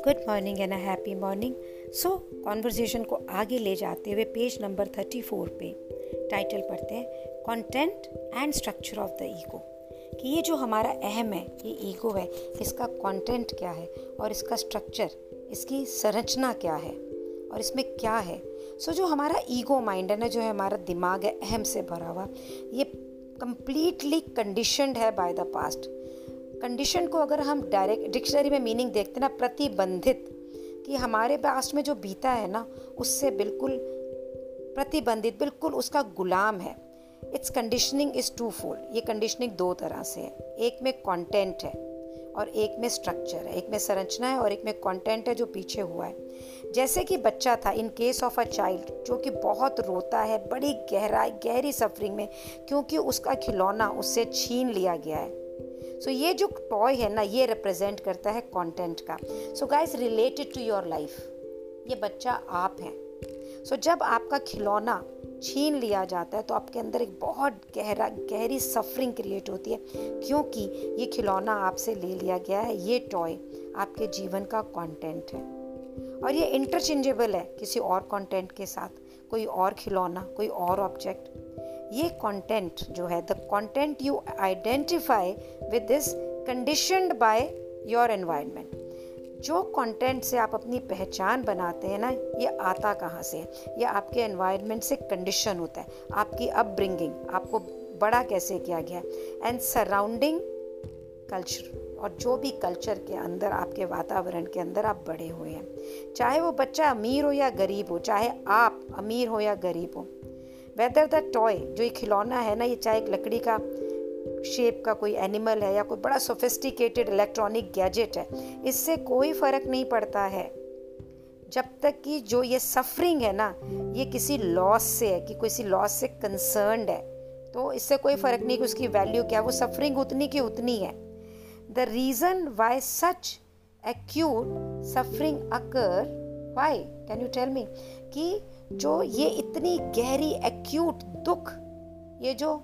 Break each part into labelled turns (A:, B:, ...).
A: Good morning and a happy morning so conversation को आगे ले जाते हुए पेज नंबर थर्टी फोर पे टाइटल पढ़ते हैं content and structure of the ego कि ये जो हमारा अहम है ये ईगो है इसका कंटेंट क्या है और इसका स्ट्रक्चर इसकी संरचना क्या है और इसमें क्या है? सो so, जो हमारा ईगो माइंड है ना जो है हमारा दिमाग है अहम से भरा हुआ ये कंप्लीटली कंडीशनड है बाय द पास्ट कंडीशन को अगर हम डायरेक्ट डिक्शनरी में मीनिंग देखते ना, प्रतिबंधित, कि हमारे पास्ट में जो बीता है ना, उससे बिल्कुल प्रतिबंधित, बिल्कुल उसका गुलाम है। It's conditioning is twofold ये कंडीशनिंग दो तरह से है। एक में कंटेंट है और एक में स्ट्रक्चर है। एक में संरचना है और एक में कंटेंट है जो पीछे हुआ है। जैसे कि बच्चा था in case of a child जो कि बहुत रोता है बड़ी गहराई गहरी सफरिंग में क्योंकि उसका खिलौना उससे छीन लिया गया है। सो so, ये जो टॉय है ना ये रिप्रेजेंट करता है कंटेंट का। So guys related to your life ये बच्चा आप हैं। सो so, जब आपका खिलौना छीन लिया जाता है तो आपके अंदर एक बहुत गहरा गहरी सफरिंग क्रिएट होती है क्योंकि ये खिलौना आपसे ले लिया गया है ये टॉय आपके जीवन का कंटेंट है। और ये इंटरचेंजेबल है किसी और कंटेंट के साथ, कोई और खिलौना, कोई और ऑब्जेक्ट ये कंटेंट जो है the content you identify with this conditioned by your environment जो कंटेंट से आप अपनी पहचान बनाते हैं ना, ये आता कहाँ से है? ये आपके एनवायरनमेंट से कंडीशन होता है। आपकी अपब्रिंगिंग आपको बड़ा कैसे किया गया एंड सराउंडिंग कल्चर और जो भी कल्चर के अंदर, आपके वातावरण के अंदर आप बड़े हुए हैं। चाहे वो बच्चा अमीर हो या गरीब हो, चाहे आप अमीर हो या गरीब हो वेदर द टॉय जो ये खिलौना है ना, ये चाहे एक लकड़ी का शेप का कोई एनिमल है या कोई बड़ा सोफिस्टिकेटेड इलेक्ट्रॉनिक गैजेट है, इससे कोई फ़र्क नहीं पड़ता है। जब तक कि जो ये सफरिंग है ना, ये किसी लॉस से है, कि किसी लॉस से कंसर्नड है तो इससे कोई फ़र्क नहीं कि उसकी वैल्यू क्या है, वो सफरिंग उतनी की उतनी है। The reason why such acute suffering occur why can you tell me कि जो ये इतनी गहरी एक्यूट दुख, ये जो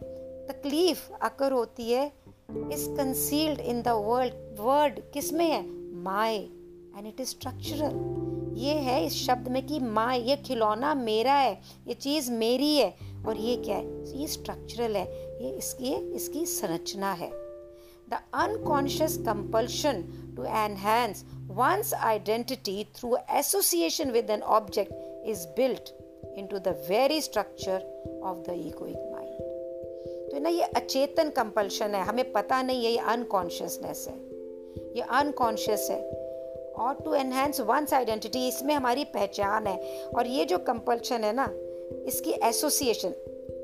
A: तकलीफ़ आकर होती है is concealed in the world word किसमें है? माए। एंड इट इज़ स्ट्रक्चरल ये है इस शब्द में कि माँ ये खिलौना मेरा है, ये चीज़ मेरी है, और ये क्या है? ये स्ट्रक्चरल है। ये इसकी इसकी संरचना है। The unconscious compulsion to enhance one's identity through association with an object is built into the very structure of the egoic तो ना ये अचेतन कंपल्शन है, हमें पता नहीं है ये अनकॉन्शियसनेस है। ये अनकॉन्शियस है। और टू एनहेंस वंस आइडेंटिटी इसमें हमारी पहचान है। और ये जो कंपल्शन है ना, इसकी एसोसिएशन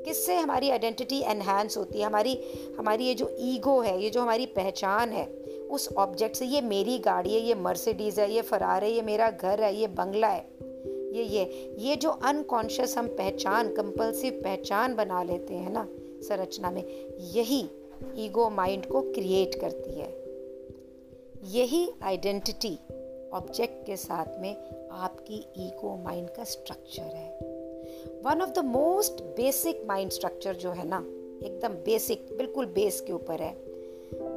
A: किससे हमारी आइडेंटिटी एनहेंस होती है? हमारी हमारी ये जो ईगो है, ये जो हमारी पहचान है, उस ऑब्जेक्ट से ये मेरी गाड़ी है, ये मर्सिडीज़ है, ये फरार है, ये मेरा घर है, ये बंगला है, ये ये ये जो अनकॉन्शियस हम पहचान कंपल्सिव पहचान बना लेते हैं ना, संरचना में, यही ईगो माइंड को क्रिएट करती है। यही आइडेंटिटी ऑब्जेक्ट के साथ में आपकी ईगो माइंड का स्ट्रक्चर है। One of the most basic mind structure जो है ना, एकदम बेसिक बिल्कुल बेस के ऊपर है।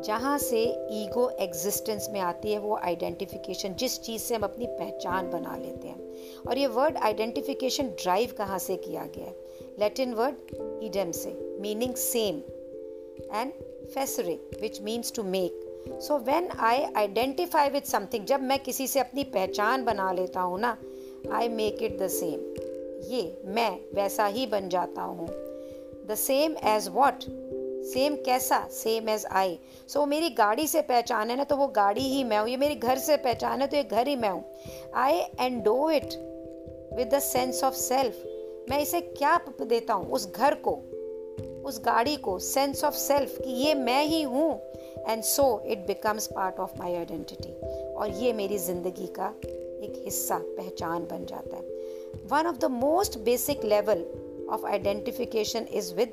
A: जहाँ से ईगो एग्जिस्टेंस में आती है, वो आइडेंटिफिकेशन जिस चीज़ से हम अपनी पहचान बना लेते हैं। और ये वर्ड आइडेंटिफिकेशन ड्राइव कहाँ से किया गया है? लैटिन वर्ड ईडम से meaning same and facere which means to make so when i identify with something, जब मैं किसी से अपनी पहचान बना लेता हूँ ना I make it the same ये मैं वैसा ही बन जाता हूँ। The same as what same कैसा? सेम एज आई सो मेरी गाड़ी से पहचान है ना तो वो गाड़ी ही मैं हूँ। ये मेरे घर से पहचान है तो ये घर ही मैं हूँ। I and do it with the sense of self मैं इसे क्या देता हूँ? उस घर को, उस गाड़ी को सेंस ऑफ़ सेल्फ कि ये मैं ही हूँ। And so it becomes part of my identity और ये मेरी ज़िंदगी का एक हिस्सा, पहचान बन जाता है। One of the most basic level of identification is with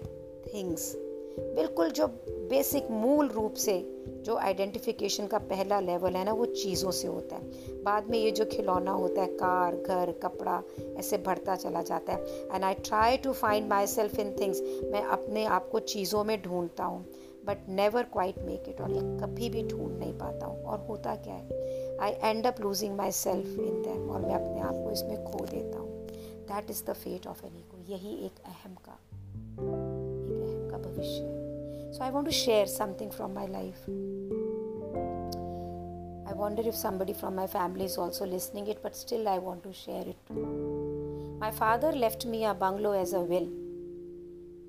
A: things बिल्कुल जो बेसिक मूल रूप से जो आइडेंटिफिकेशन का पहला लेवल है ना, वो चीज़ों से होता है। बाद में ये जो खिलौना होता है, कार, घर, कपड़ा, ऐसे बढ़ता चला जाता है। And I try to find myself in things मैं अपने आप को चीज़ों में ढूंढता हूँ but never quite make it और ये कभी भी ढूंढ नहीं पाता हूँ। और होता क्या है? I end up losing myself in them और मैं अपने आप को इसमें खो देता हूँ। That is the fate of an ego यही एक अहम का अहम का भविष्य है। So I want to share something from my life I wonder if somebody from my family is also listening it but still I want to share it my father left me a bungalow as a will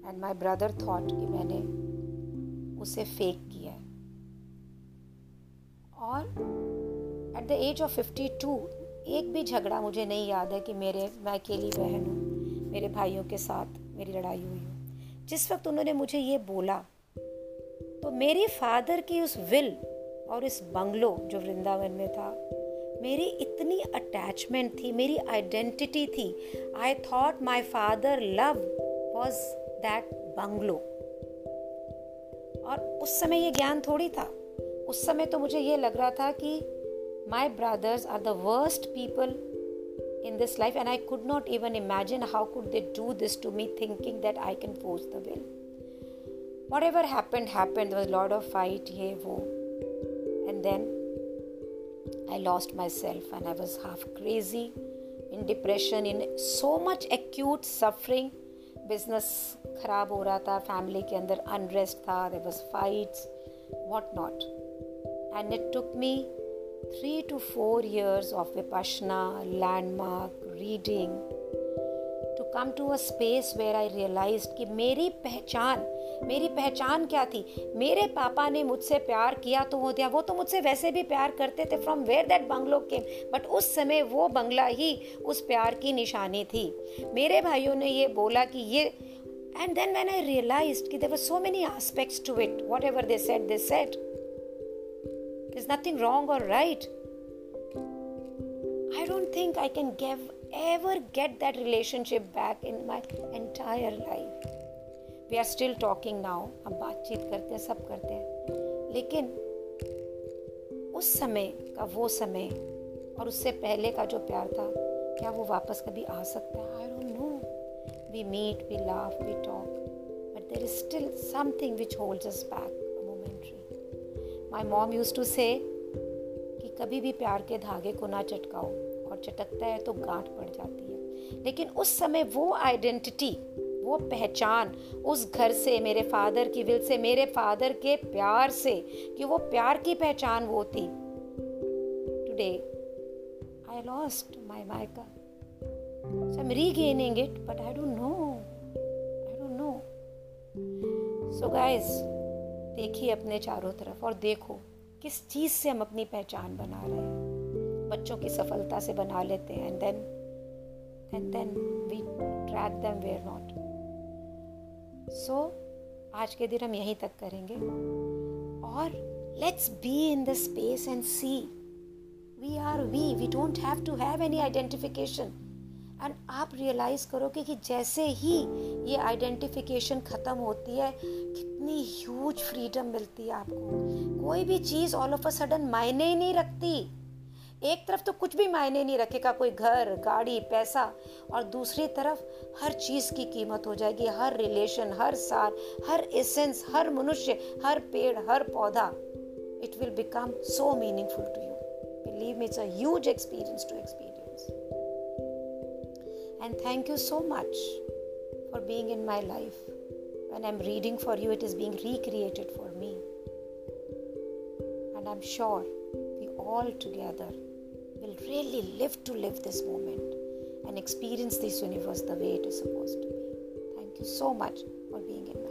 A: and my brother thought कि मैंने उसे fake किया है। और at the age of fifty two एक भी झगड़ा मुझे नहीं याद है कि मेरे, मैं अकेली बहन हूँ, मेरे भाइयों के साथ मेरी लड़ाई हुई हो। जिस वक्त उन्होंने मुझे ये बोला तो मेरी फादर की उस विल और इस बंगलो जो वृंदावन में था, मेरी इतनी अटैचमेंट थी, मेरी आइडेंटिटी थी I thought my father love was that bungalow और उस समय ये ज्ञान थोड़ी था। उस समय तो मुझे ये लग रहा था कि my brothers are the worst people in this life and I could not even imagine how could they do this to me thinking that I can force the will whatever happened happened was lord of fight ये वो and then I lost myself and I was half crazy in depression, in so much acute suffering business ख़राब हो रहा था family के अंदर unrest था there was fights what not and it took me Three two four years of Vipassana Landmark reading to come to a space where I realise कि मेरी पहचान मेरी पहचान क्या थी? मेरे पापा ने मुझसे प्यार किया तो हो दिया, वो तो मुझसे वैसे भी प्यार करते थे फ्रॉम वेयर दैट बंगलो के बट उस समय वो बंगला ही उस प्यार की निशानी थी। मेरे भाइयों ने ये बोला कि ये and then when I realise कि there so many aspects to it whatever they set they said there's nothing wrong or right. I don't think i can give, ever get that relationship back in my entire life. We are still talking now हम बातचीत करते हैं, सब करते हैं। लेकिन उस समय का वो समय और उससे पहले का जो प्यार था, क्या वो वापस कभी आ सकता है? I don't know we meet we laugh we talk but there is still something which holds us back momentary my mom use to say कि कभी भी प्यार के धागे को ना चटकाओ और चटकता है तो गांठ पड़ जाती है। लेकिन उस समय वो आइडेंटिटी वो पहचान उस घर से, मेरे फादर की विल से, मेरे फादर के प्यार से कि वो प्यार की पहचान वो थी टुडे आई लॉस्ट माय मायका I am regaining it but I don't know I don't know so guys देखिए अपने चारों तरफ़ और देखो किस चीज़ से हम अपनी पहचान बना रहे हैं। बच्चों की सफलता से बना लेते हैं and then and then we track them where not so आज के दिन हम यहीं तक करेंगे। और let's be in the space and see we are we we don't have to have any identification and आप रियलाइज़ करोगे कि जैसे ही ये आइडेंटिफिकेशन ख़त्म होती है, कितनी ह्यूज फ्रीडम मिलती है आपको। कोई भी चीज़ ऑल ऑफ़ अ सडन मायने ही नहीं रखती। एक तरफ़ तो कुछ भी मायने नहीं रखेगा, कोई घर, गाड़ी, पैसा, और दूसरी तरफ़ हर चीज़ की कीमत हो जाएगी, हर रिलेशन हर साल हर एसेंस हर मनुष्य, हर पेड़, हर पौधा। It will become so meaningful to you believe it's a huge experience to experience And thank you so much for being in my life. When I'm reading for you, it is being recreated for me. And I'm sure we all together will really live to live this moment and experience this universe the way it is supposed to be. Thank you so much for being in